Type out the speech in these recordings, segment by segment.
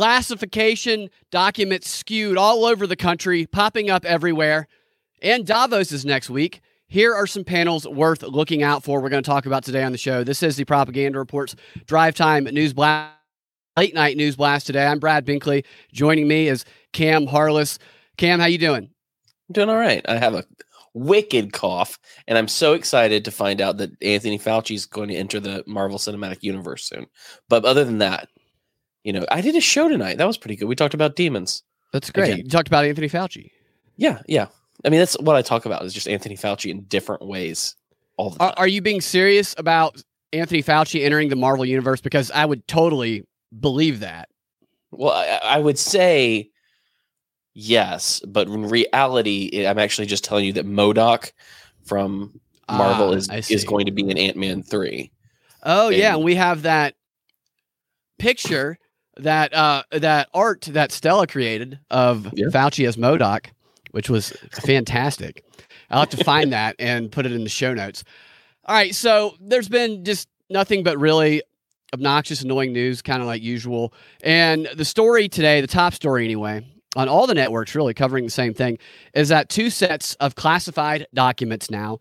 Classification documents skewed all over the country, popping up everywhere. And Davos is next week. Here are some panels worth looking out for. We're going to talk about today on the show. This is the Propaganda Reports Drive Time News Blast, late night news blast today. I'm Brad Binkley. Joining me is Cam Harless. Cam, how you doing? Doing all right. I have a wicked cough, and I'm so excited to find out that Anthony Fauci is going to enter the Marvel Cinematic Universe soon. But other than that, you know, I did a show tonight. That was pretty good. We talked about demons. That's great. Again. You talked about Anthony Fauci. Yeah, yeah. I mean, that's what I talk about is just Anthony Fauci in different ways all the time. Are, are you being serious about Anthony Fauci entering the Marvel universe? Because I would totally believe that. Well, I, I would say yes, but in reality, I'm actually just telling you that MODOK from Marvel uh, is is going to be in Ant Man three. Oh and, yeah, we have that picture that uh, that art that Stella created of yeah. Fauci as MODOK, which was fantastic. I'll have to find that and put it in the show notes. All right, so there's been just nothing but really obnoxious, annoying news, kind of like usual. And the story today, the top story anyway, on all the networks really covering the same thing, is that two sets of classified documents now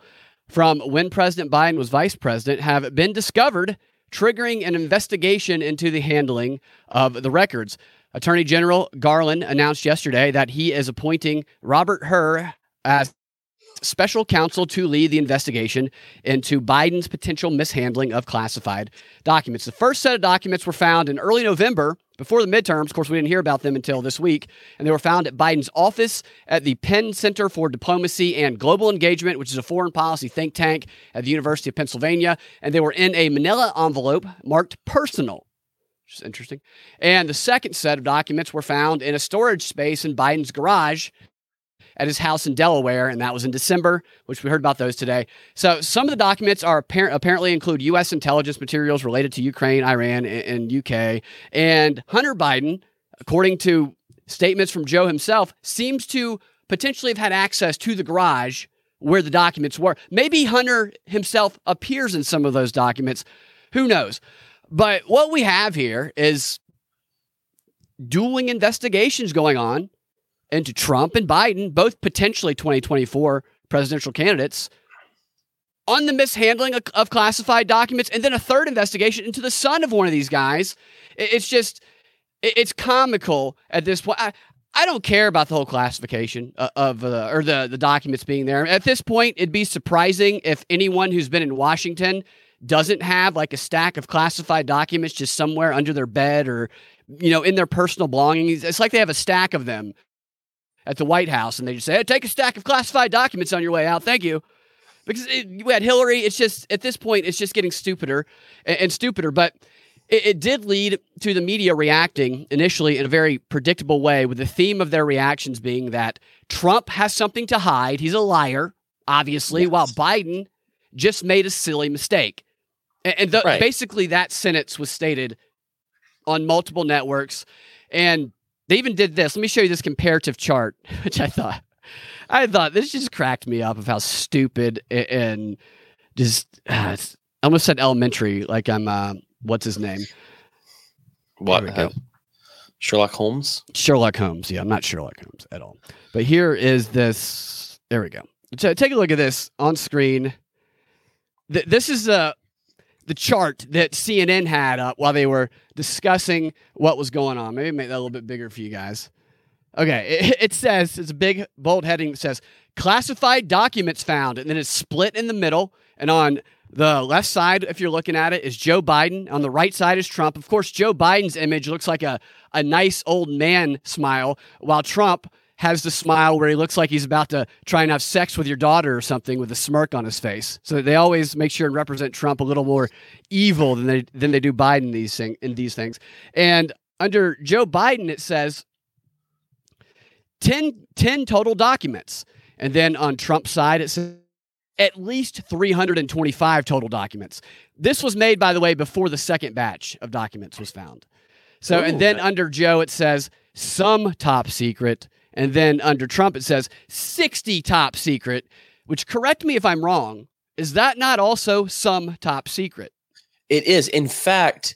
from when President Biden was vice president have been discovered triggering an investigation into the handling of the records. Attorney General Garland announced yesterday that he is appointing Robert Hur as special counsel to lead the investigation into Biden's potential mishandling of classified documents. The first set of documents were found in early November before the midterms. Of course, we didn't hear about them until this week, and they were found at Biden's office at the Penn Center for Diplomacy and Global Engagement, which is a foreign policy think tank at the University of Pennsylvania, and they were in a manila envelope marked personal. Which is interesting. And the second set of documents were found in a storage space in Biden's garage at his house in Delaware, and that was in December, which we heard about those today. So some of the documents are appar- apparently include U.S. intelligence materials related to Ukraine, Iran, and, and UK. And Hunter Biden, according to statements from Joe himself, seems to potentially have had access to the garage where the documents were. Maybe Hunter himself appears in some of those documents. Who knows? But what we have here is dueling investigations going on into Trump and Biden, both potentially 2024 presidential candidates, on the mishandling of, of, classified documents, and then a third investigation into the son of one of these guys. it's just, it's comical at this point. I, I don't care about the whole classification uh, of uh, or the the documents being there. At this point, it'd be surprising if anyone who's been in Washington doesn't have like a stack of classified documents just somewhere under their bed or you know in their personal belongings. It's like they have a stack of them at the White House and they just say, hey, take a stack of classified documents on your way out. Thank you. Because it, you had Hillary. It's just, at this point, it's just getting stupider and, and stupider. But it, it, did lead to the media reacting initially in a very predictable way, with the theme of their reactions being that Trump has something to hide. He's a liar, obviously, yes. while Biden just made a silly mistake. And, and the, right. basically, that sentence was stated on multiple networks. And they even did this. Let me show you this comparative chart, which I thought I thought this just cracked me up of how stupid and just uh, I almost said elementary, like I'm uh, what's his name? What? Uh, Sherlock Holmes? Sherlock Holmes. Yeah, I'm not Sherlock Holmes at all. But here is this. There we go. So take a look at this on screen. Th- this is uh, the chart that CNN had up while they were discussing what was going on. Maybe make that a little bit bigger for you guys. Okay, it, it says it's a big bold heading that says classified documents found, and then it's split in the middle. And on the left side, if you're looking at it, is Joe Biden. On the right side is Trump. Of course, Joe Biden's image looks like a, a nice old man smile, while Trump has the smile where he looks like he's about to try and have sex with your daughter or something with a smirk on his face. So they always make sure and represent Trump a little more evil than they than they do Biden these thing, in these things. And under Joe Biden, it says 10, 10 total documents. And then on Trump's side, it says at least 325 total documents. This was made, by the way, before the second batch of documents was found. So, Ooh, and then under Joe, it says some top secret and then under Trump, it says 60 top secret, which correct me if I'm wrong. Is that not also some top secret? It is. In fact,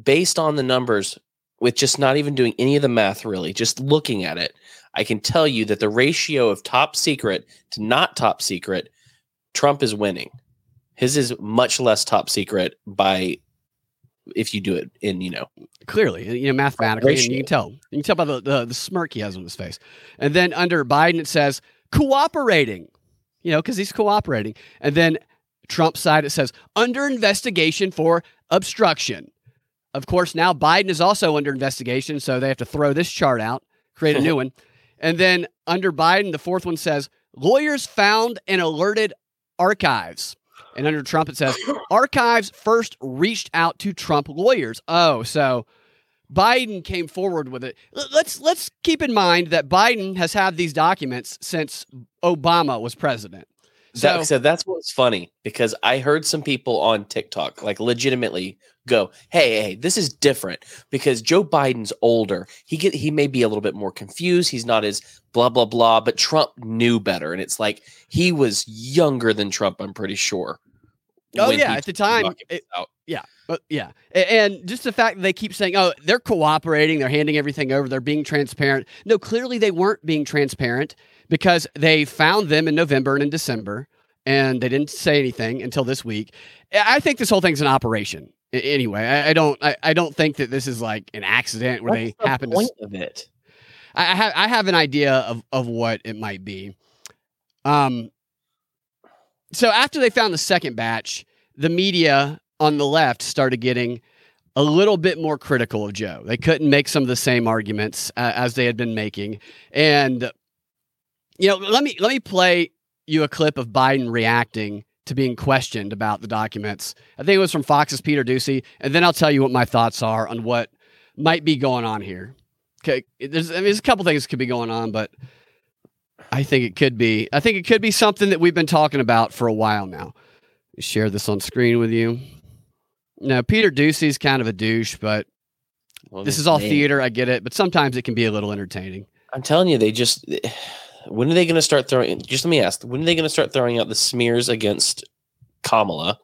based on the numbers, with just not even doing any of the math really, just looking at it, I can tell you that the ratio of top secret to not top secret, Trump is winning. His is much less top secret by if you do it in you know clearly you know mathematically and you can tell. You can tell by the, the, the smirk he has on his face. And then under biden it says cooperating you know because he's cooperating. And then trump's side it says under investigation for obstruction. Of course now biden is also under investigation so they have to throw this chart out create a new one. And then under biden the fourth one says lawyers found and alerted archives and under Trump, it says archives first reached out to Trump lawyers. Oh, so Biden came forward with it. Let's let's keep in mind that Biden has had these documents since Obama was president. So, that, so that's what's funny because I heard some people on TikTok like legitimately go, "Hey, hey, this is different because Joe Biden's older. He get he may be a little bit more confused. He's not as blah blah blah, but Trump knew better." And it's like he was younger than Trump, I'm pretty sure. Oh yeah, at the time, it, yeah, but yeah, and just the fact that they keep saying, "Oh, they're cooperating, they're handing everything over, they're being transparent." No, clearly they weren't being transparent because they found them in November and in December, and they didn't say anything until this week. I think this whole thing's an operation. Anyway, I, I don't, I, I, don't think that this is like an accident where What's they the happen point to. Of it, I, I have, I have an idea of of what it might be. Um, so after they found the second batch, the media on the left started getting a little bit more critical of Joe. They couldn't make some of the same arguments uh, as they had been making. And you know, let me let me play you a clip of Biden reacting to being questioned about the documents. I think it was from Fox's Peter Doocy, and then I'll tell you what my thoughts are on what might be going on here. Okay, there's I mean, there's a couple things could be going on, but I think it could be. I think it could be something that we've been talking about for a while now. Share this on screen with you. Now, Peter Doocy's kind of a douche, but well, this is all theater. I get it, but sometimes it can be a little entertaining. I'm telling you, they just. When are they going to start throwing? Just let me ask. When are they going to start throwing out the smears against Kamala,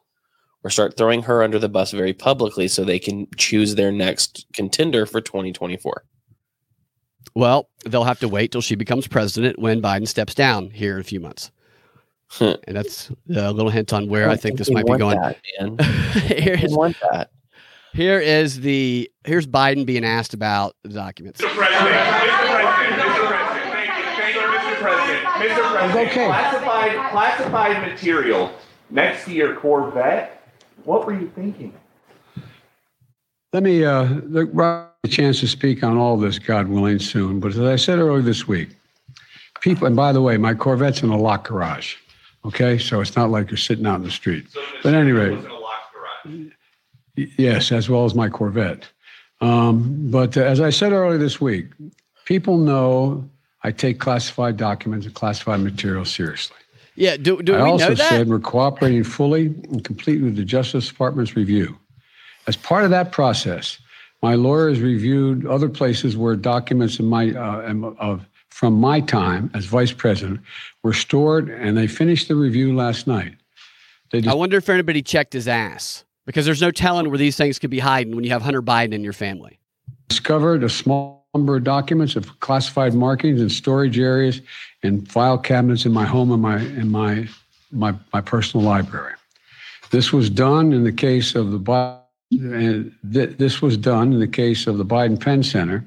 or start throwing her under the bus very publicly so they can choose their next contender for 2024? Well, they'll have to wait till she becomes president when Biden steps down here in a few months. and that's a little hint on where I, I think, think this might be going. That, here's, want that. Here is the here's Biden being asked about the documents. Mr. President, Mr. President, Mr. President, thank you, Mr. President, Mr. President, okay. classified classified material next to your Corvette. What were you thinking? Let me uh, the, a chance to speak on all this, God willing, soon. But as I said earlier this week, people, and by the way, my Corvette's in a locked garage. Okay, so it's not like you're sitting out in the street. So but anyway, yes, as well as my Corvette. Um, but uh, as I said earlier this week, people know I take classified documents and classified material seriously. Yeah, do, do I we also know that? said we're cooperating fully and completely with the Justice Department's review. As part of that process, my lawyers reviewed other places where documents in my uh, of from my time as vice president were stored, and they finished the review last night. Just- I wonder if anybody checked his ass Because there's no telling where these things could be hiding when you have Hunter Biden in your family. Discovered a small number of documents of classified markings in storage areas and file cabinets in my home and my in my my, my personal library. This was done in the case of the Biden, th- this was done in the case of the Biden Penn Center.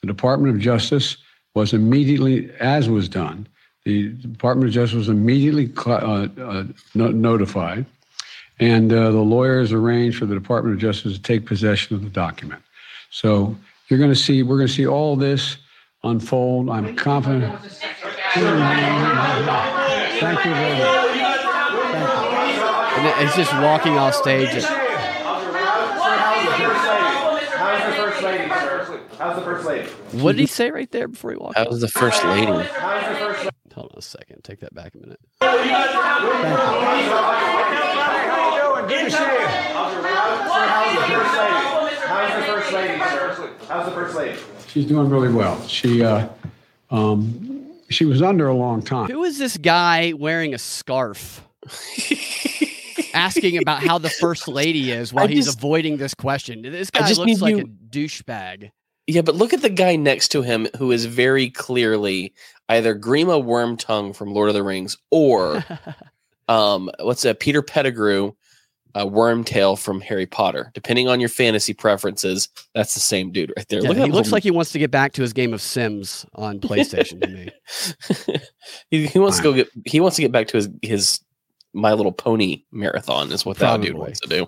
The Department of Justice was immediately, as was done, the Department of Justice was immediately uh, uh, no- notified, and uh, the lawyers arranged for the Department of Justice to take possession of the document. So you're going to see, we're going to see all this unfold. I'm confident. Thank you very much. And it's just walking off stage. How's the first lady, sir? How's the first lady? What did he say right there before he walked? That was the first lady. How's the first lady? Hold on a second. Take that back a minute. How's the first lady, sir? How's the first lady? She's doing really well. She uh, um, she was under a long time. Who is this guy wearing a scarf? asking about how the first lady is while he's avoiding this question. This guy just looks like you- a douchebag. Yeah, but look at the guy next to him who is very clearly either Grima Wormtongue from Lord of the Rings or um what's that Peter Pettigrew uh, Wormtail from Harry Potter. Depending on your fantasy preferences, that's the same dude right there. Yeah, look he looks him. like he wants to get back to his game of Sims on PlayStation to me. he, he wants to go get he wants to get back to his his My Little Pony marathon is what that dude wants to do.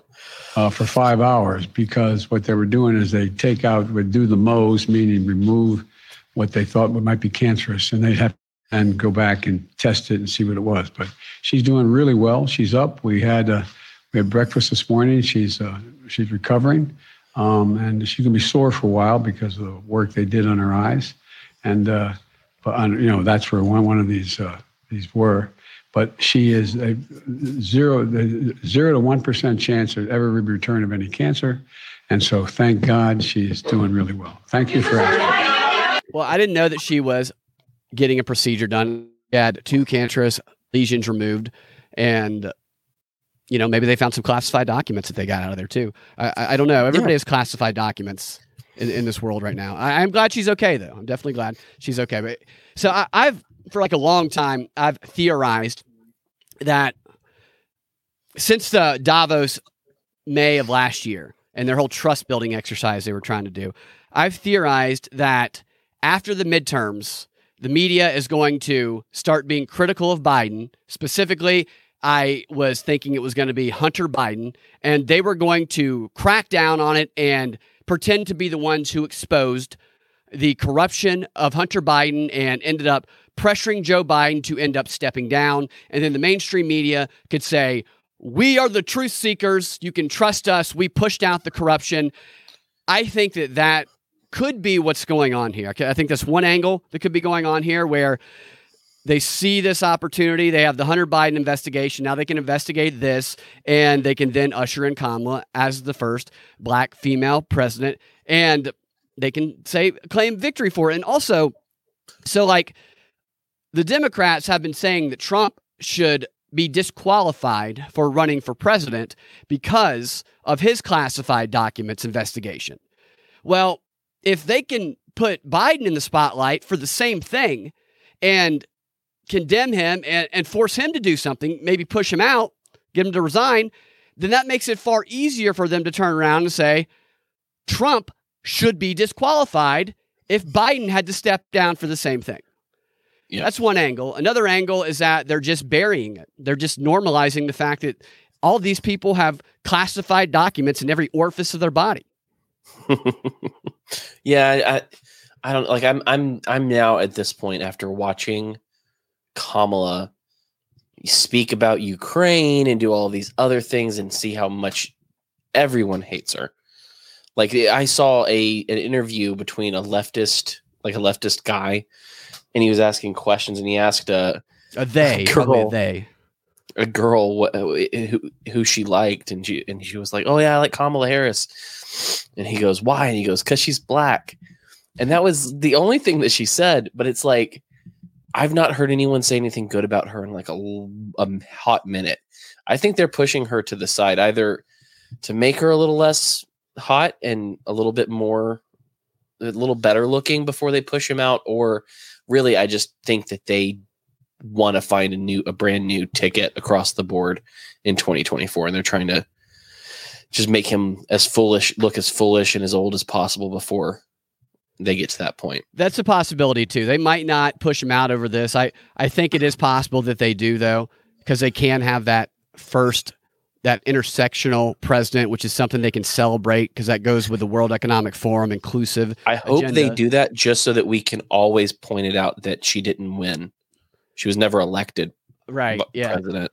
uh, for five hours because what they were doing is they take out, would do the Mohs, meaning remove what they thought might be cancerous, and they'd have and go back and test it and see what it was. But she's doing really well. She's up. We had uh, we had breakfast this morning. She's uh, she's recovering, um, and she's gonna be sore for a while because of the work they did on her eyes. And uh, but on, you know that's where one one of these uh, these were. But she is a zero the zero to one percent chance of ever return of any cancer, and so thank God she's doing really well. Thank you for asking. Well, I didn't know that she was getting a procedure done. She had two cancerous lesions removed, and you know maybe they found some classified documents that they got out of there too. I, I, I don't know. Everybody has classified documents in, in this world right now. I, I'm glad she's okay though. I'm definitely glad she's okay. But so I, I've for like a long time I've theorized that since the Davos May of last year and their whole trust building exercise they were trying to do, I've theorized that after the midterms, the media is going to start being critical of Biden. Specifically, I was thinking it was going to be Hunter Biden, and they were going to crack down on it and pretend to be the ones who exposed the corruption of Hunter Biden and ended up pressuring Joe Biden to end up stepping down. And then the mainstream media could say, We are the truth seekers. You can trust us. We pushed out the corruption. I think that that could be what's going on here. I think that's one angle that could be going on here where they see this opportunity. They have the Hunter Biden investigation. Now they can investigate this and they can then usher in Kamala as the first black female president. And they can say, claim victory for it. And also, so like the Democrats have been saying that Trump should be disqualified for running for president because of his classified documents investigation. Well, if they can put Biden in the spotlight for the same thing and condemn him and, and force him to do something, maybe push him out, get him to resign, then that makes it far easier for them to turn around and say Trump should be disqualified if Biden had to step down for the same thing. Yeah. That's one angle. Another angle is that they're just burying it. They're just normalizing the fact that all these people have classified documents in every orifice of their body. yeah, I, I don't like. I'm, I'm, I'm now at this point after watching Kamala speak about Ukraine and do all these other things and see how much everyone hates her. Like I saw a an interview between a leftist, like a leftist guy, and he was asking questions, and he asked a A they, Girl. probably a they. a girl what, uh, who who she liked, and she and she was like, "Oh yeah, I like Kamala Harris," and he goes, "Why?" And he goes, "Cause she's black," and that was the only thing that she said. But it's like I've not heard anyone say anything good about her in like a, a hot minute. I think they're pushing her to the side. Either to make her a little less hot and a little bit more a little better looking before they push him out or really I just think that they want to find a new a brand new ticket across the board in 2024 and they're trying to just make him as foolish look as foolish and as old as possible before they get to that point. That's a possibility too. They might not push him out over this. I I think it is possible that they do though because they can have that first that intersectional president, which is something they can celebrate because that goes with the World Economic Forum inclusive. I hope agenda. they do that just so that we can always point it out that she didn't win. She was never elected. Right. Yeah. President.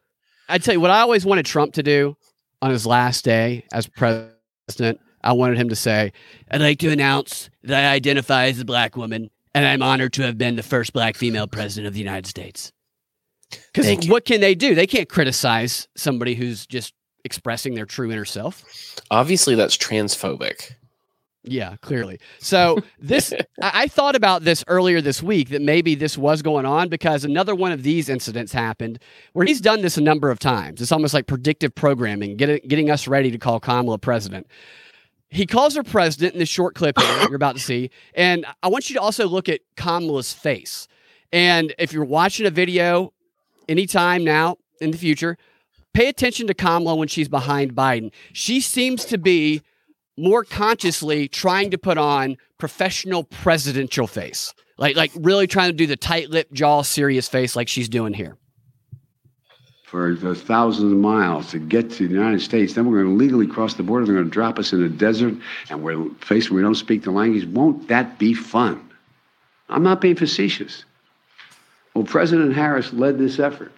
I'd tell you what I always wanted Trump to do on his last day as president. I wanted him to say, I'd like to announce that I identify as a black woman and I'm honored to have been the first black female president of the United States. Because what can they do? They can't criticize somebody who's just expressing their true inner self. Obviously, that's transphobic. Yeah, clearly. So this, I, thought about this earlier this week that maybe this was going on because another one of these incidents happened where he's done this a number of times. It's almost like predictive programming, getting getting us ready to call Kamala president. He calls her president in this short clip you're about to see, and I want you to also look at Kamala's face. And if you're watching a video anytime now in the future, pay attention to Kamala when she's behind Biden. She seems to be more consciously trying to put on professional presidential face. Like like really trying to do the tight lip jaw serious face like she's doing here. For thousands of miles to get to the United States, then we're going to legally cross the border. They're going to drop us in a desert, and we're faced we don't speak the language. Won't that be fun? I'm not being facetious. Well, President Harris led this effort.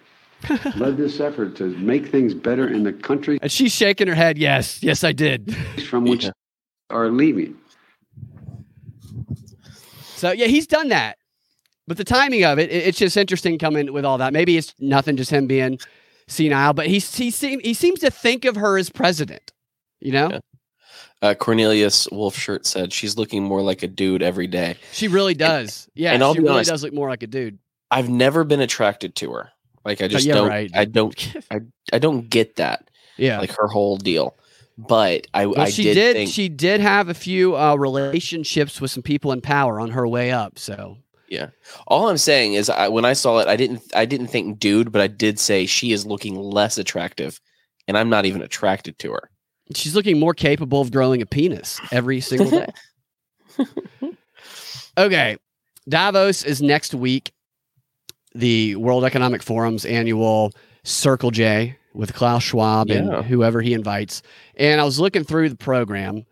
led this effort to make things better in the country. And she's shaking her head. Yes, yes, I did. From which yeah. are leaving. So yeah, he's done that. But the timing of it, it's just interesting coming with all that. Maybe it's nothing, just him being senile. But he he seems he seems to think of her as president. You know. Yeah. Uh, Cornelius Wolfshirt said she's looking more like a dude every day. She really does. And, yeah, and she really honest, does look more like a dude. I've never been attracted to her. Like I just yeah, don't. Right. I don't. I I don't get that. Yeah, like her whole deal. But I, well, I she did. did think, she did have a few uh, relationships with some people in power on her way up. So yeah, all I'm saying is, I, when I saw it, I didn't I didn't think dude, but I did say she is looking less attractive, and I'm not even attracted to her. She's looking more capable of growing a penis every single day. okay, Davos is next week the World Economic Forum's annual Circle J with Klaus Schwab yeah. and whoever he invites. And I was looking through the program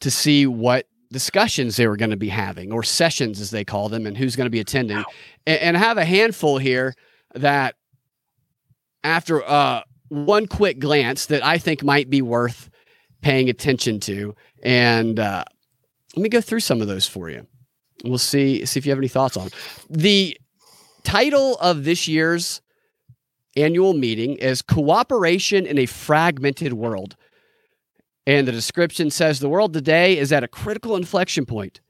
to see what discussions they were going to be having, or sessions as they call them, and who's going to be attending. Wow. And, and, I have a handful here that, after uh, one quick glance, that I think might be worth paying attention to. And uh, let me go through some of those for you. We'll see see if you have any thoughts on the title of this year's annual meeting is Cooperation in a Fragmented World. And the description says the world today is at a critical inflection point.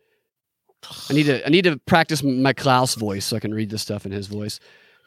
I need to I need to practice my Klaus voice so I can read this stuff in his voice.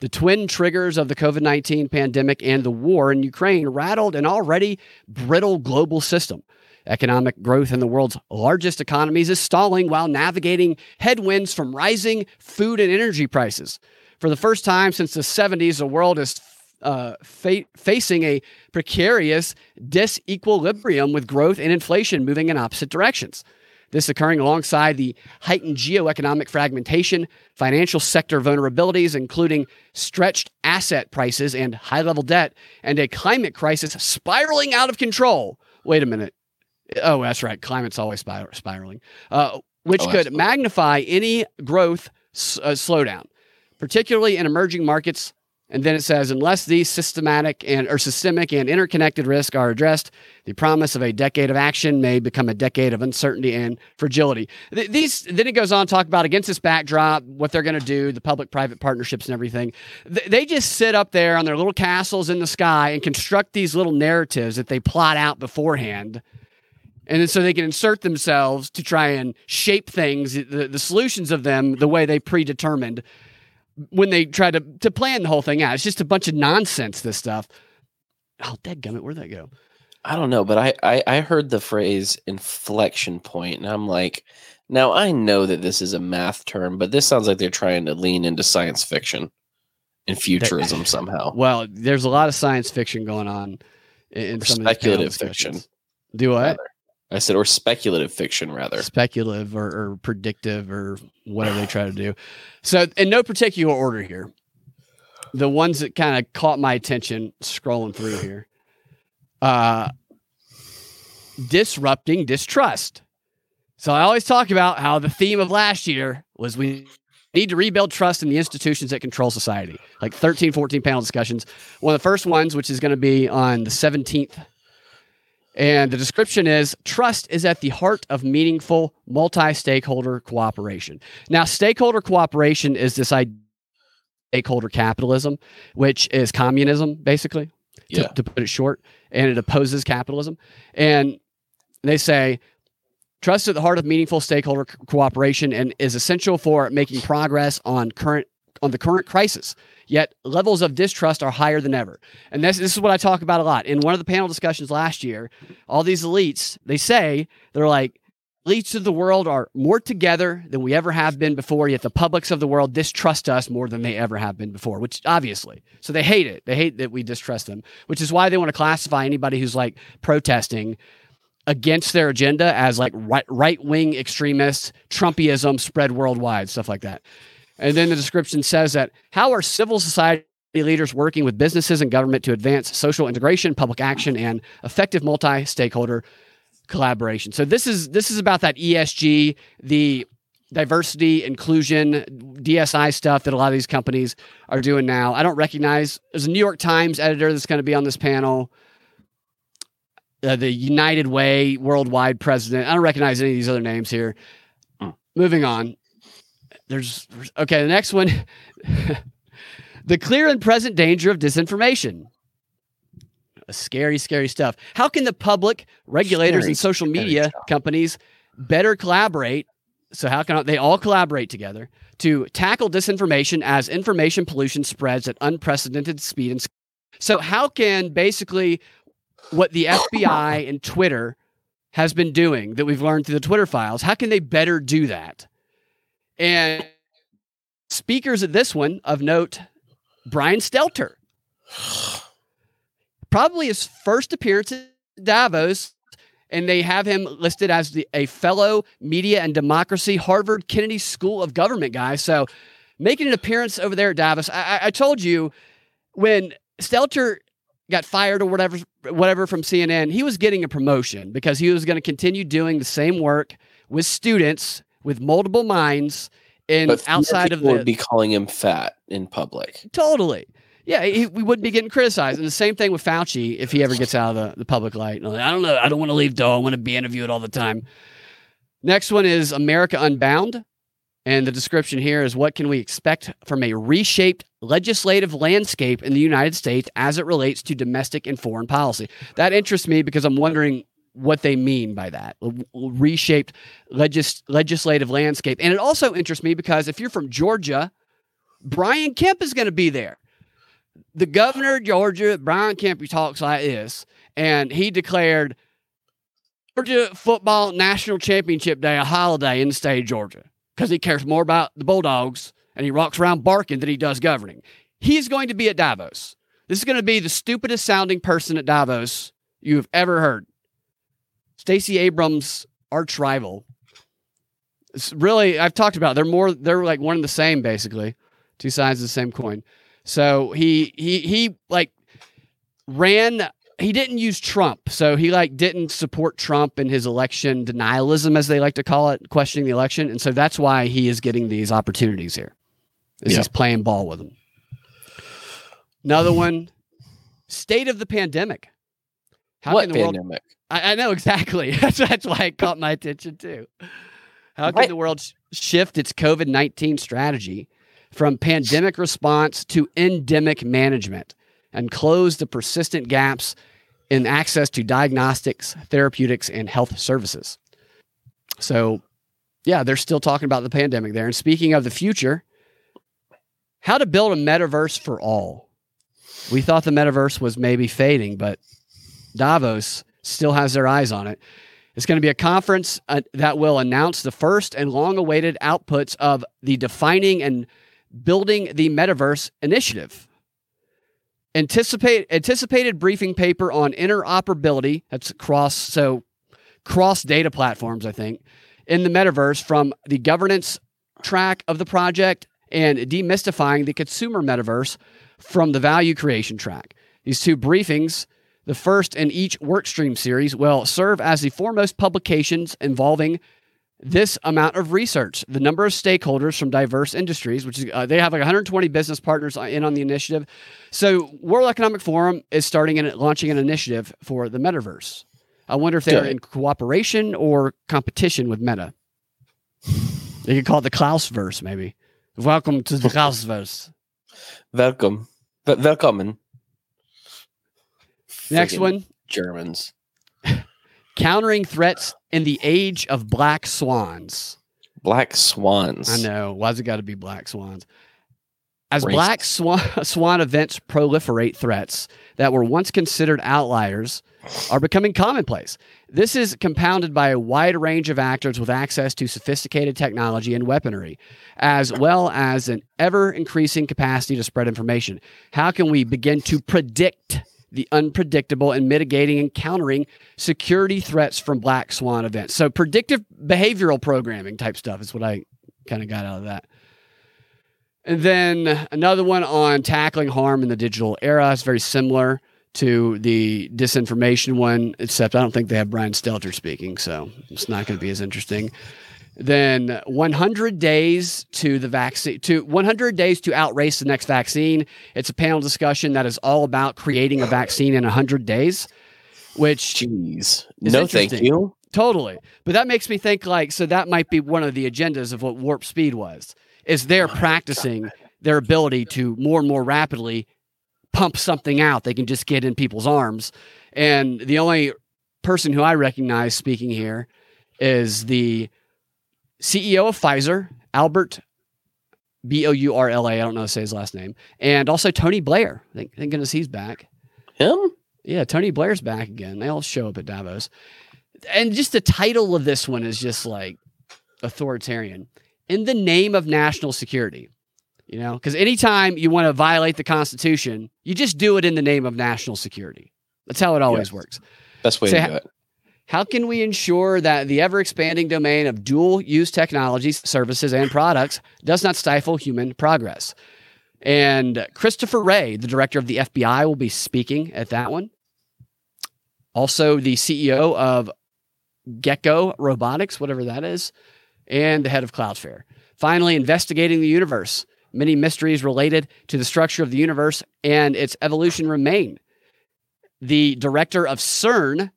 The twin triggers of the COVID 19 pandemic and the war in Ukraine rattled an already brittle global system. Economic growth in the world's largest economies is stalling while navigating headwinds from rising food and energy prices. For the first time since the 70s, the world is uh, fa- facing a precarious disequilibrium with growth and inflation moving in opposite directions. This occurring alongside the heightened geoeconomic fragmentation, financial sector vulnerabilities, including stretched asset prices and high level debt, and a climate crisis spiraling out of control. Wait a minute. Oh, that's right. Climate's always spir- spiraling, uh, which oh, could magnify any growth s- uh, slowdown, particularly in emerging markets. And then it says, unless these systematic and or systemic and interconnected risks are addressed, the promise of a decade of action may become a decade of uncertainty and fragility. Th- these then it goes on to talk about against this backdrop what they're going to do, the public-private partnerships and everything. Th- they just sit up there on their little castles in the sky and construct these little narratives that they plot out beforehand and so they can insert themselves to try and shape things, the, the solutions of them, the way they predetermined when they try to to plan the whole thing out. It's just a bunch of nonsense. This stuff. Oh, dead gummit, where'd that go? I don't know, but I, I I heard the phrase inflection point, and I'm like, now I know that this is a math term, but this sounds like they're trying to lean into science fiction and futurism somehow. Well, there's a lot of science fiction going on in, in some speculative fiction. Do what? Rather. I said, or speculative fiction, rather. Speculative or, or predictive or whatever they try to do. So, in no particular order here, the ones that kind of caught my attention scrolling through here uh, disrupting distrust. So, I always talk about how the theme of last year was we need to rebuild trust in the institutions that control society, like 13, 14 panel discussions. One of the first ones, which is going to be on the 17th and the description is trust is at the heart of meaningful multi stakeholder cooperation. Now, stakeholder cooperation is this idea stakeholder capitalism, which is communism, basically, to, yeah. to put it short, and it opposes capitalism. And they say trust at the heart of meaningful stakeholder cooperation and is essential for making progress on current on the current crisis. Yet levels of distrust are higher than ever. And this, this is what I talk about a lot. In one of the panel discussions last year, all these elites, they say, they're like, elites of the world are more together than we ever have been before, yet the publics of the world distrust us more than they ever have been before, which obviously. So they hate it. They hate that we distrust them, which is why they want to classify anybody who's like protesting against their agenda as like right wing extremists, Trumpism spread worldwide, stuff like that. And then the description says that how are civil society leaders working with businesses and government to advance social integration, public action, and effective multi-stakeholder collaboration. So this is this is about that ESG, the diversity, inclusion, DSI stuff that a lot of these companies are doing now. I don't recognize. There's a New York Times editor that's going to be on this panel. Uh, the United Way worldwide president. I don't recognize any of these other names here. Moving on there's okay. The next one, the clear and present danger of disinformation. Scary, scary stuff. How can the public, regulators, scary, and social media companies better collaborate? So, how can they all collaborate together to tackle disinformation as information pollution spreads at unprecedented speed and? So, how can basically what the FBI and Twitter has been doing that we've learned through the Twitter files, how can they better do that? And speakers at this one of note, Brian Stelter. Probably his first appearance at Davos, and they have him listed as the, a fellow media and democracy Harvard Kennedy School of Government guy. So making an appearance over there at Davos. I, I told you when Stelter got fired or whatever whatever from CNN, he was getting a promotion because he was going to continue doing the same work with students with multiple minds and but outside of the people would be calling him fat in public. Totally. Yeah, he, we wouldn't be getting criticized. And the same thing with Fauci if he ever gets out of the, the public light. I don't know. I don't want to leave Doe. I want to be interviewed all the time. Next one is America Unbound. And the description here is what can we expect from a reshaped legislative landscape in the United States as it relates to domestic and foreign policy? That interests me because I'm wondering what they mean by that reshaped legis- legislative landscape. And it also interests me because if you're from Georgia, Brian Kemp is going to be there. The governor of Georgia, Brian Kemp, he talks like this, and he declared Georgia football national championship day a holiday in the state of Georgia because he cares more about the Bulldogs and he walks around barking than he does governing. He's going to be at Davos. This is going to be the stupidest sounding person at Davos you've ever heard. Stacey Abrams' arch rival. It's really, I've talked about. It. They're more. They're like one and the same, basically, two sides of the same coin. So he he he like ran. He didn't use Trump, so he like didn't support Trump in his election denialism, as they like to call it, questioning the election, and so that's why he is getting these opportunities here. Is yeah. he's playing ball with them. Another one, state of the pandemic. How what the pandemic? World, I, I know exactly. that's, that's why it caught my attention too. How can the world shift its COVID 19 strategy from pandemic response to endemic management and close the persistent gaps in access to diagnostics, therapeutics, and health services? So, yeah, they're still talking about the pandemic there. And speaking of the future, how to build a metaverse for all. We thought the metaverse was maybe fading, but Davos still has their eyes on it. It's going to be a conference uh, that will announce the first and long awaited outputs of the defining and building the metaverse initiative. Anticipate, anticipated briefing paper on interoperability. That's cross, so cross data platforms, I think, in the metaverse from the governance track of the project and demystifying the consumer metaverse from the value creation track. These two briefings the first in each workstream series will serve as the foremost publications involving this amount of research. The number of stakeholders from diverse industries, which is, uh, they have like 120 business partners in on the initiative. So, World Economic Forum is starting and launching an initiative for the metaverse. I wonder if they're in cooperation or competition with Meta. They could call it the Klausverse, maybe. Welcome to the Klausverse. Welcome. Welcome. Next one Germans. Countering threats in the age of black swans. Black swans. I know. Why's it got to be black swans? As Racist. black swan, swan events proliferate, threats that were once considered outliers are becoming commonplace. This is compounded by a wide range of actors with access to sophisticated technology and weaponry, as well as an ever increasing capacity to spread information. How can we begin to predict the unpredictable and mitigating and countering security threats from black swan events. So predictive behavioral programming type stuff is what I kind of got out of that. And then another one on tackling harm in the digital era. It's very similar to the disinformation one, except I don't think they have Brian Stelter speaking, so it's not going to be as interesting. Then 100 days to the vaccine to 100 days to outrace the next vaccine. It's a panel discussion that is all about creating a vaccine in 100 days, which jeez. No thank you. Totally. But that makes me think like so that might be one of the agendas of what warp speed was. Is they're oh, practicing their ability to more and more rapidly pump something out they can just get in people's arms. And the only person who I recognize speaking here is the CEO of Pfizer, Albert B O U R L A. I don't know how to say his last name, and also Tony Blair. Thank, thank goodness he's back. Him? Yeah, Tony Blair's back again. They all show up at Davos, and just the title of this one is just like authoritarian. In the name of national security, you know, because anytime you want to violate the Constitution, you just do it in the name of national security. That's how it always works. Best way to do it. How can we ensure that the ever expanding domain of dual use technologies, services, and products does not stifle human progress? And Christopher Wray, the director of the FBI, will be speaking at that one. Also, the CEO of Gecko Robotics, whatever that is, and the head of Cloudflare. Finally, investigating the universe. Many mysteries related to the structure of the universe and its evolution remain. The director of CERN,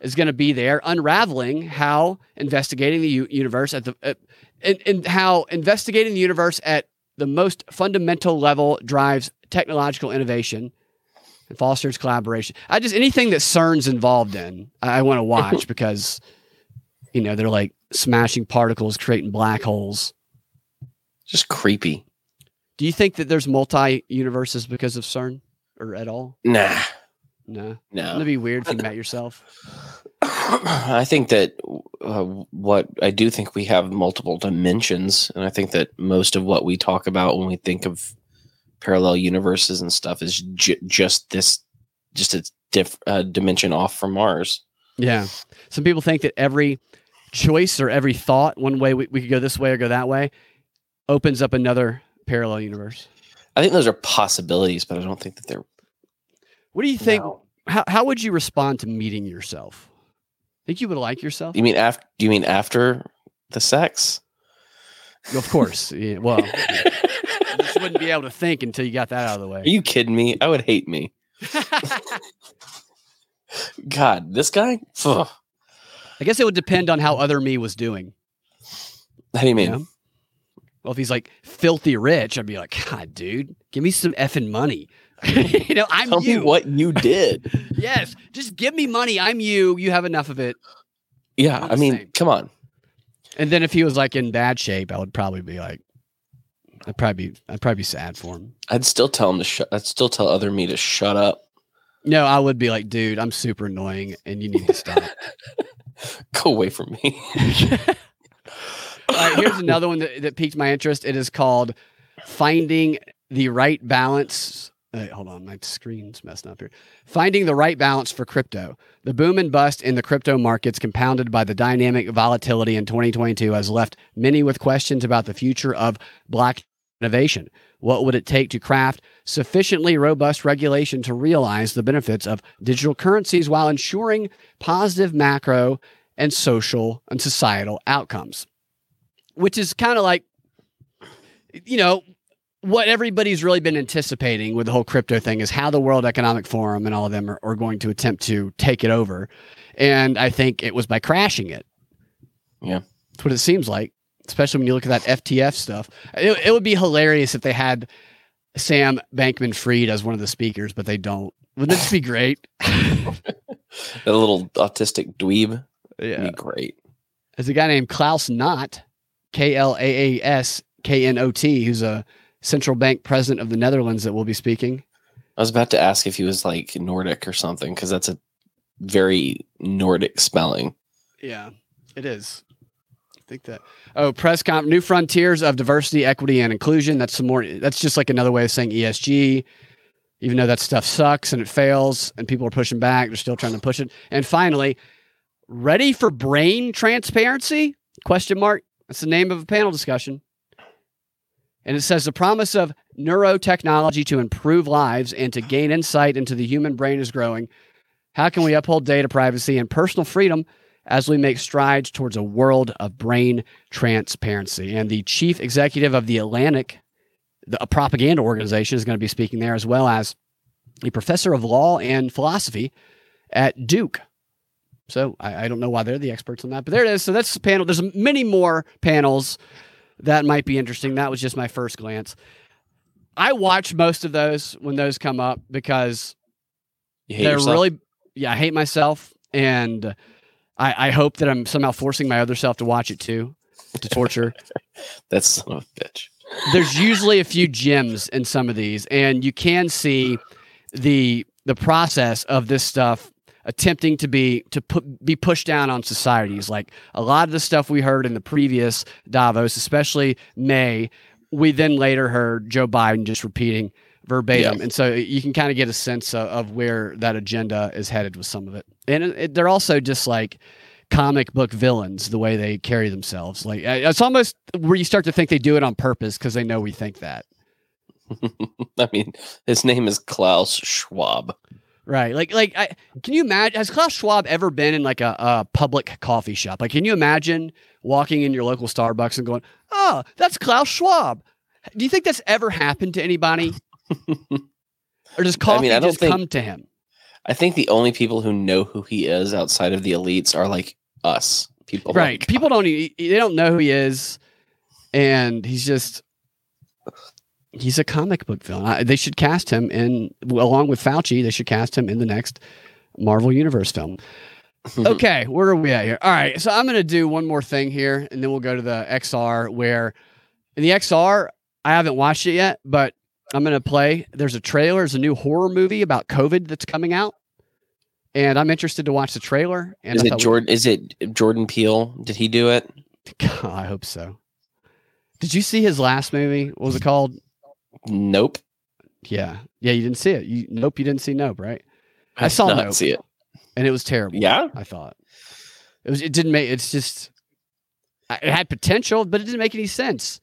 is going to be there unraveling how investigating the u- universe at the uh, and, and how investigating the universe at the most fundamental level drives technological innovation and fosters collaboration. I just anything that CERN's involved in, I, I want to watch because you know they're like smashing particles, creating black holes. Just creepy. Do you think that there's multi universes because of CERN or at all? Nah. No, no. Wouldn't be weird if you met yourself? I think that uh, what I do think we have multiple dimensions, and I think that most of what we talk about when we think of parallel universes and stuff is j- just this, just a diff- uh, dimension off from Mars. Yeah, some people think that every choice or every thought, one way we, we could go this way or go that way, opens up another parallel universe. I think those are possibilities, but I don't think that they're what do you think? No. How how would you respond to meeting yourself? Think you would like yourself? You mean after? Do you mean after the sex? Of course. yeah, well, you just wouldn't be able to think until you got that out of the way. Are you kidding me? I would hate me. God, this guy. Ugh. I guess it would depend on how other me was doing. How do you mean? You know? Well, if he's like filthy rich, I'd be like, God, dude, give me some effing money. you know, I'm Tell you. Me what you did. yes. Just give me money. I'm you. You have enough of it. Yeah. I mean, same. come on. And then if he was like in bad shape, I would probably be like, I'd probably be, I'd probably be sad for him. I'd still tell him to shut. I'd still tell other me to shut up. No, I would be like, dude, I'm super annoying, and you need to stop. Go away from me. All right, here's another one that, that piqued my interest. It is called Finding the Right Balance. Uh, hold on, my screen's messing up here. Finding the right balance for crypto. The boom and bust in the crypto markets, compounded by the dynamic volatility in 2022, has left many with questions about the future of block innovation. What would it take to craft sufficiently robust regulation to realize the benefits of digital currencies while ensuring positive macro and social and societal outcomes? which is kind of like, you know, what everybody's really been anticipating with the whole crypto thing is how the World Economic Forum and all of them are, are going to attempt to take it over. And I think it was by crashing it. Yeah. That's what it seems like, especially when you look at that FTX stuff. It, it would be hilarious if they had Sam Bankman Fried as one of the speakers, but they don't. Wouldn't this be great? that little autistic dweeb. Yeah. Be great. There's a guy named Klaus Knot K L A A S K N O T, who's a central bank president of the Netherlands that will be speaking. I was about to ask if he was like Nordic or something because that's a very Nordic spelling. Yeah, it is. I think that. Oh, press comp, new frontiers of diversity, equity, and inclusion. That's some more. That's just like another way of saying ESG. Even though that stuff sucks and it fails, and people are pushing back, they're still trying to push it. And finally, ready for brain transparency? Question mark. That's the name of a panel discussion. And it says the promise of neurotechnology to improve lives and to gain insight into the human brain is growing. How can we uphold data privacy and personal freedom as we make strides towards a world of brain transparency? And the chief executive of the Atlantic, the, a propaganda organization, is going to be speaking there, as well as a professor of law and philosophy at Duke. So I, I, don't know why they're the experts on that, but there it is. So that's the panel. There's many more panels that might be interesting. That was just my first glance. I watch most of those when those come up because they're yourself? really, yeah, I hate myself. And I, I hope that I'm somehow forcing my other self to watch it too, to torture. That's son of a bitch. There's usually a few gems in some of these, and you can see the the process of this stuff attempting to be to put be pushed down on societies. Like a lot of the stuff we heard in the previous Davos, especially May, we then later heard Joe Biden just repeating verbatim, Yeah. and so you can kind of get a sense of, of where that agenda is headed with some of it. And it, it- they're also just like comic book villains the way they carry themselves. Like uh, it's almost where you start to think they do it on purpose because they know we think that. I mean, his name is Klaus Schwab. Right. Like, like, I, can you imagine? Has Klaus Schwab ever been in like a, a public coffee shop? Like, can you imagine walking in your local Starbucks and going, "Oh, that's Klaus Schwab"? Do you think that's ever happened to anybody, or does coffee I don't just think- come to him? I think the only people who know who he is outside of the elites are like us people. right. like People don't. They don't know who he is, and he's just. He's a comic book villain. I, they should cast him in, along with Fauci. They should cast him in the next Marvel Universe film. okay, where are we at here? All right, so I'm going to do one more thing here, and then we'll go to the XR. Where in the XR, I haven't watched it yet, but I'm going to play. There's a trailer. There's a new horror movie about COVID that's coming out, and I'm interested to watch the trailer. And Is I it thought we- Jordan? Is it Jordan Peele? Did he do it? I hope so. Did you see his last movie? What was it called? Nope. Yeah, yeah. You didn't see it. You nope. You didn't see Nope, right? I did saw not Nope. See it? And it was terrible. Yeah. I thought it was. It didn't make. It's just. It had potential, but it didn't make any sense.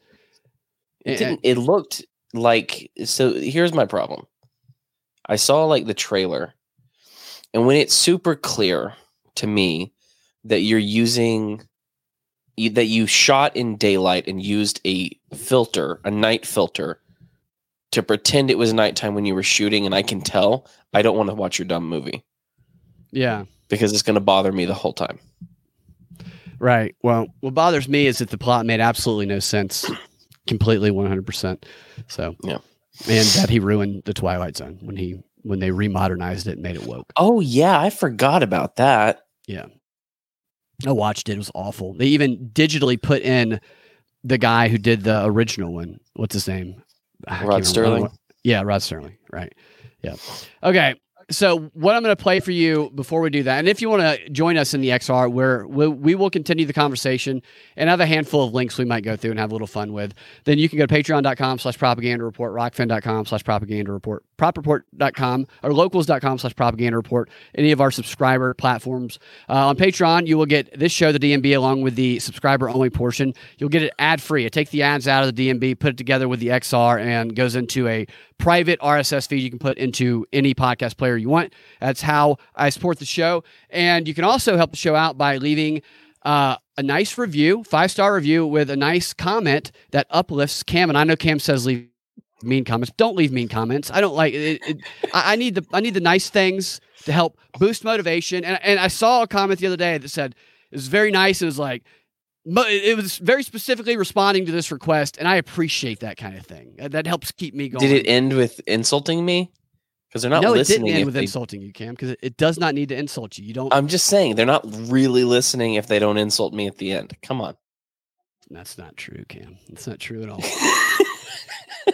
It didn't. It looked like. So here's my problem. I saw like the trailer, and when it's super clear to me that you're using you- that you shot in daylight and used a filter, a night filter, to pretend it was nighttime when you were shooting, and I can tell. I don't want to watch your dumb movie Yeah. because it's going to bother me the whole time. Right. Well, what bothers me is that the plot made absolutely no sense, completely one hundred percent. So Yeah. and that he ruined the Twilight Zone when he when they remodernized it and made it woke. Oh yeah, I forgot about that. Yeah. I watched it. It was awful. They even digitally put in the guy who did the original one. What's his name? Rod. Sterling. Yeah, Rod Sterling. Right. Yeah. Okay. So what I'm going to play for you before we do that, and if you want to join us in the XR, where we, will continue the conversation and have a handful of links we might go through and have a little fun with, then you can go to patreon.com slash propaganda report, rokfin.com slash propaganda report, propreport.com or locals.com slash propaganda report, any of our subscriber platforms. Uh, on Patreon, you will get this show, the DNB, along with the subscriber only portion. You'll get it ad free. It takes the ads out of the DNB, put it together with the XR, and goes into a private RSS feed you can put into any podcast player you want. That's how I support the show. And you can also help the show out by leaving uh, a nice review, five star review with a nice comment that uplifts Cam. And I know Cam says leave mean comments. Don't leave mean comments. I don't like it. it I, I need the I need the nice things to help boost motivation. And and I saw a comment the other day that said it was very nice. It was like it was very specifically responding to this request, and I appreciate that kind of thing. That helps keep me going. Did it end with insulting me? Because they're not no, listening. it didn't end with they... insulting you, Cam. Because it does not need to insult you. You don't. I'm just saying they're not really listening if they don't insult me at the end. Come on. That's not true, Cam. That's not true at all. all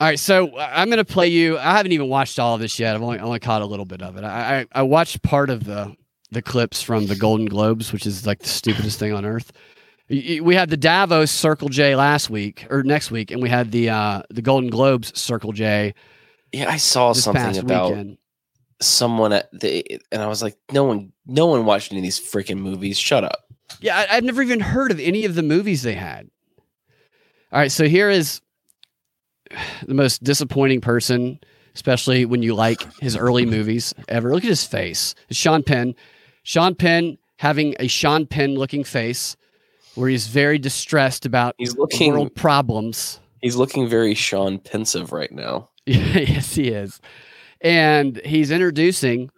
right, so uh, I'm going to play you. I haven't even watched all of this yet. I've only only caught a little bit of it. I I, I watched part of the the clips from the Golden Globes, which is like the stupidest thing on earth. We had the Davos Circle J last week or next week, and we had the uh, the Golden Globes Circle J. Yeah, I saw something about weekend. someone at the, and I was like, no one, no one watched any of these freaking movies. Shut up. Yeah, I, I've never even heard of any of the movies they had. All right, so here is the most disappointing person, especially when you like his early movies ever. Look at his face. It's Sean Penn. Sean Penn having a Sean Penn looking face where he's very distressed about he's looking, world problems. He's looking very Sean pensive right now. yes, he is. And he's introducing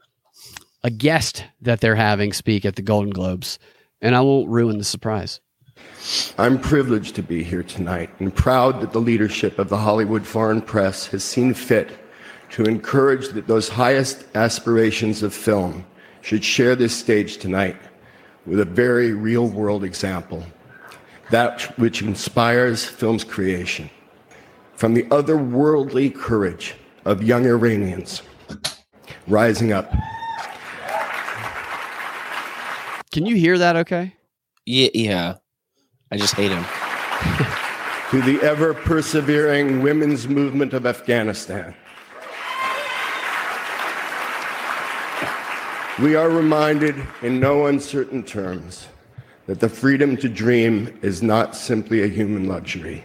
a guest that they're having speak at the Golden Globes. And I won't ruin the surprise. I'm privileged to be here tonight and proud that the leadership of the Hollywood Foreign Press has seen fit to encourage that those highest aspirations of film should share this stage tonight with a very real world example, that which inspires film's creation. From the otherworldly courage of young Iranians rising up. Can you hear that okay? Yeah, yeah. I just hate him. to the ever persevering women's movement of Afghanistan. We are reminded in no uncertain terms that the freedom to dream is not simply a human luxury,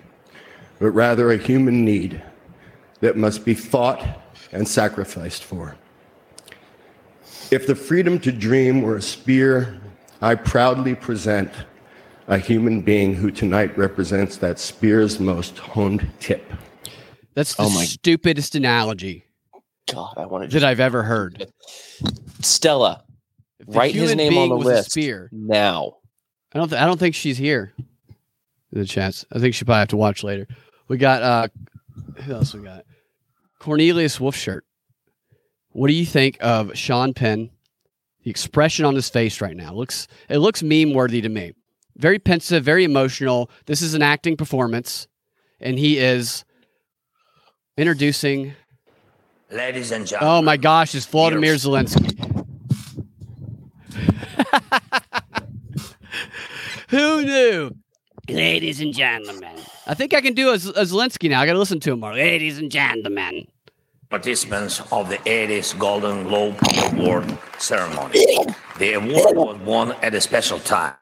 but rather a human need that must be fought and sacrificed for. If the freedom to dream were a spear, I proudly present a human being who tonight represents that spear's most honed tip. That's the oh my. stupidest analogy God, I want to that I've ever heard. Stella, write his name on the list spear, now. I don't. Th- I don't think she's here. The chance. I think she probably have to watch later. We got. uh Who else we got? Cornelius Wolfshirt. What do you think of Sean Penn? The expression on his face right now looks. It looks meme worthy to me. Very pensive, very emotional. This is an acting performance, and he is introducing Ladies and gentlemen. Oh my gosh, it's Vladimir Zelensky. Who knew? Ladies and gentlemen. I think I can do a, a Zelensky now. I got to listen to him more. Ladies and gentlemen. Participants of the 80s Golden Globe Award ceremony. The award was won at a special time.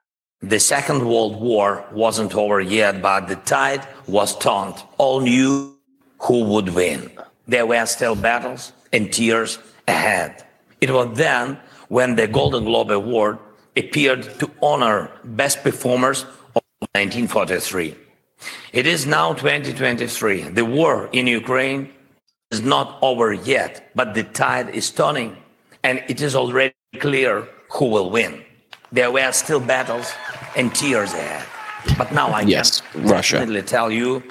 The Second World War wasn't over yet, but the tide was turned. All knew who would win. There were still battles and tears ahead. It was then when the Golden Globe Award appeared to honor best performers of 1943. It is now 2023. The war in Ukraine is not over yet, but the tide is turning, and it is already clear who will win. There were still battles and tears ahead. But now I yes, can Russia. definitely tell you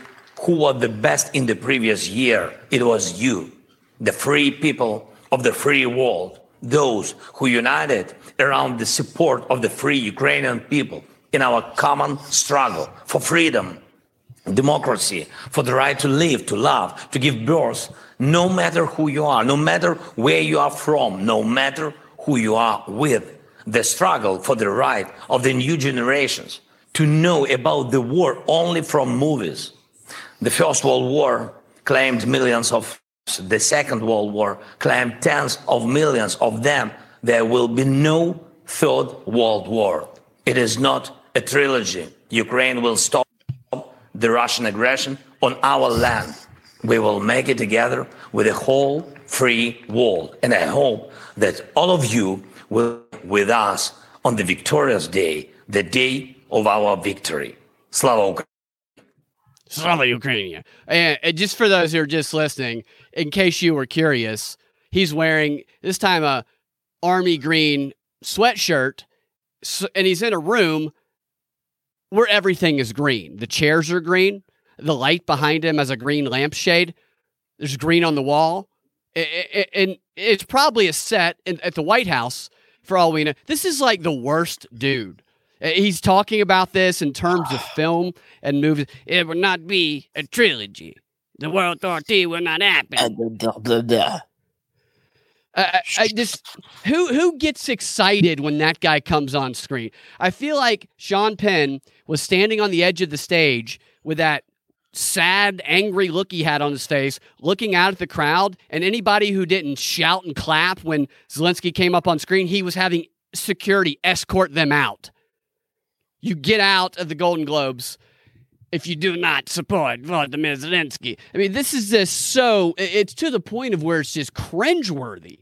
who was the best in the previous year. It was you, the free people of the free world, those who united around the support of the free Ukrainian people in our common struggle for freedom. democracy, for the right to live, to love, to give birth, no matter who you are, no matter where you are from, no matter who you are with. The struggle for the right of the new generations to know about the war only from movies. The First World War claimed millions of the Second World War claimed tens of millions of them. There will be no Third World War. It is not a trilogy. Ukraine will stop the Russian aggression on our land. We will make it together with a whole free world. And I hope that all of you will be with us on the victorious day, the day of our victory. Slava Ukraini. Slava Ukraini. And, and just for those who are just listening, in case you were curious, he's wearing this time a army green sweatshirt, and he's in a room where everything is green. The chairs are green. The light behind him has a green lampshade. There's green on the wall. And it's probably a set at the White House for all we know. This is like the worst dude. Uh, he's talking about this in terms of film and movies. It will not be a trilogy. The World War II will not happen. I, I just who who gets excited when that guy comes on screen? I feel like Sean Penn was standing on the edge of the stage with that sad, angry look he had on his face, looking out at the crowd, and anybody who didn't shout and clap when Zelensky came up on screen, he was having security escort them out. You get out of the Golden Globes if you do not support Vladimir Zelensky. I mean, this is just so, it's to the point of where it's just cringeworthy.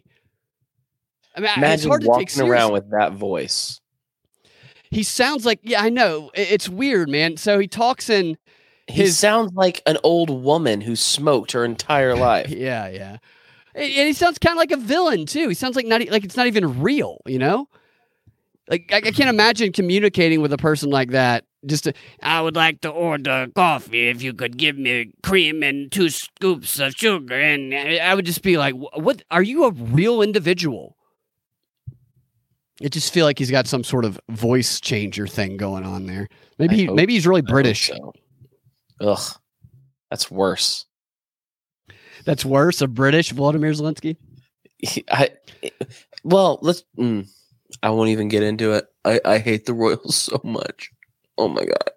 I mean, Imagine it's hard to walking around with that voice. He sounds like, yeah, I know. It's weird, man. So he talks in his. He sounds like an old woman who smoked her entire life. yeah, yeah. And he sounds kind of like a villain, too. He sounds like not like it's not even real, you know? Like, I, I can't imagine communicating with a person like that just to, I would like to order coffee if you could give me cream and two scoops of sugar. And I would just be like, what? Are you a real individual? I just feel like he's got some sort of voice changer thing going on there. Maybe he, maybe he's really British. So. Ugh, that's worse. That's worse. A British Vladimir Zelensky. I well, let's. Mm, I won't even get into it. I I hate the Royals so much. Oh my god.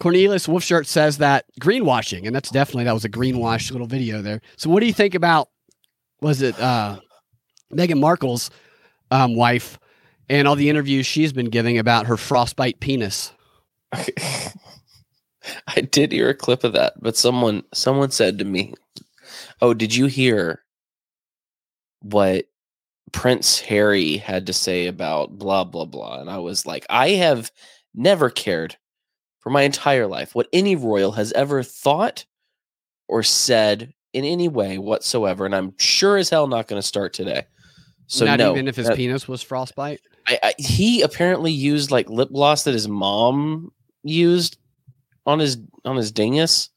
Cornelius Wolfshirt says that greenwashing, and that's definitely that was a greenwash little video there. So, what do you think about? Was it uh, Meghan Markle's um, wife and all the interviews she's been giving about her frostbite penis? I did hear a clip of that, but someone someone said to me, "Oh, did you hear what Prince Harry had to say about blah blah blah?" And I was like, "I have never cared for my entire life what any royal has ever thought or said in any way whatsoever, and I'm sure as hell not going to start today." So not no, even if his that, penis was frostbite. I, I, he apparently used like lip gloss that his mom used on his on his dingus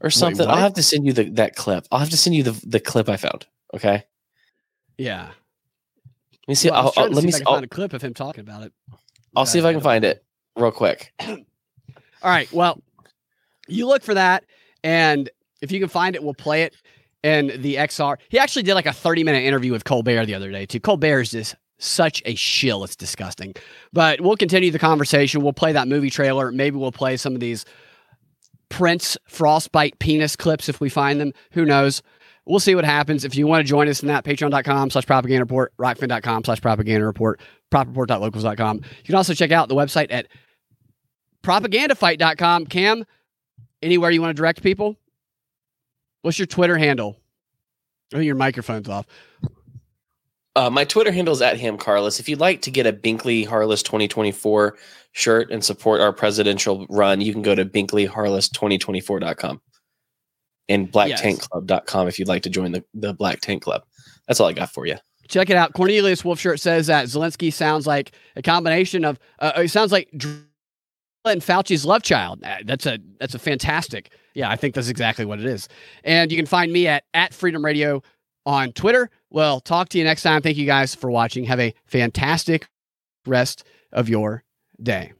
or something. Wait, I'll have to send you the, that clip. I'll have to send you the the clip I found. Okay. Yeah. Let me see. Well, I'll, I'll, let see me see. find a clip of him talking about it. I'll see if I can find it real quick. All right. Well, you look for that, and if you can find it, we'll play it. And the XR, he actually did like a 30 minute interview with Colbert the other day, too. Colbert is just such a shill. It's disgusting. But we'll continue the conversation. We'll play that movie trailer. Maybe we'll play some of these Prince frostbite penis clips if we find them. Who knows? We'll see what happens. If you want to join us in that, patreon.com slash propaganda report, rokfin.com slash propaganda report, propreport.locals.com. You can also check out the website at propagandafight.com. Cam, anywhere you want to direct people? What's your Twitter handle? Oh, your microphone's off. Uh, my Twitter handle is at Ham Carlos. If you'd like to get a Binkley Harless 2024 shirt and support our presidential run, you can go to binkleyharless2024.com and blacktankclub.com if you'd like to join the, the Black Tank Club. That's all I got for you. Check it out. Cornelius Wolfshirt says that Zelensky sounds like a combination of, uh, it sounds like and Fauci's love child. Uh, that's a that's a fantastic. Yeah, I think that's exactly what it is. And you can find me at at Freedom Radio on Twitter. Well, talk to you next time. Thank you guys for watching. Have a fantastic rest of your day.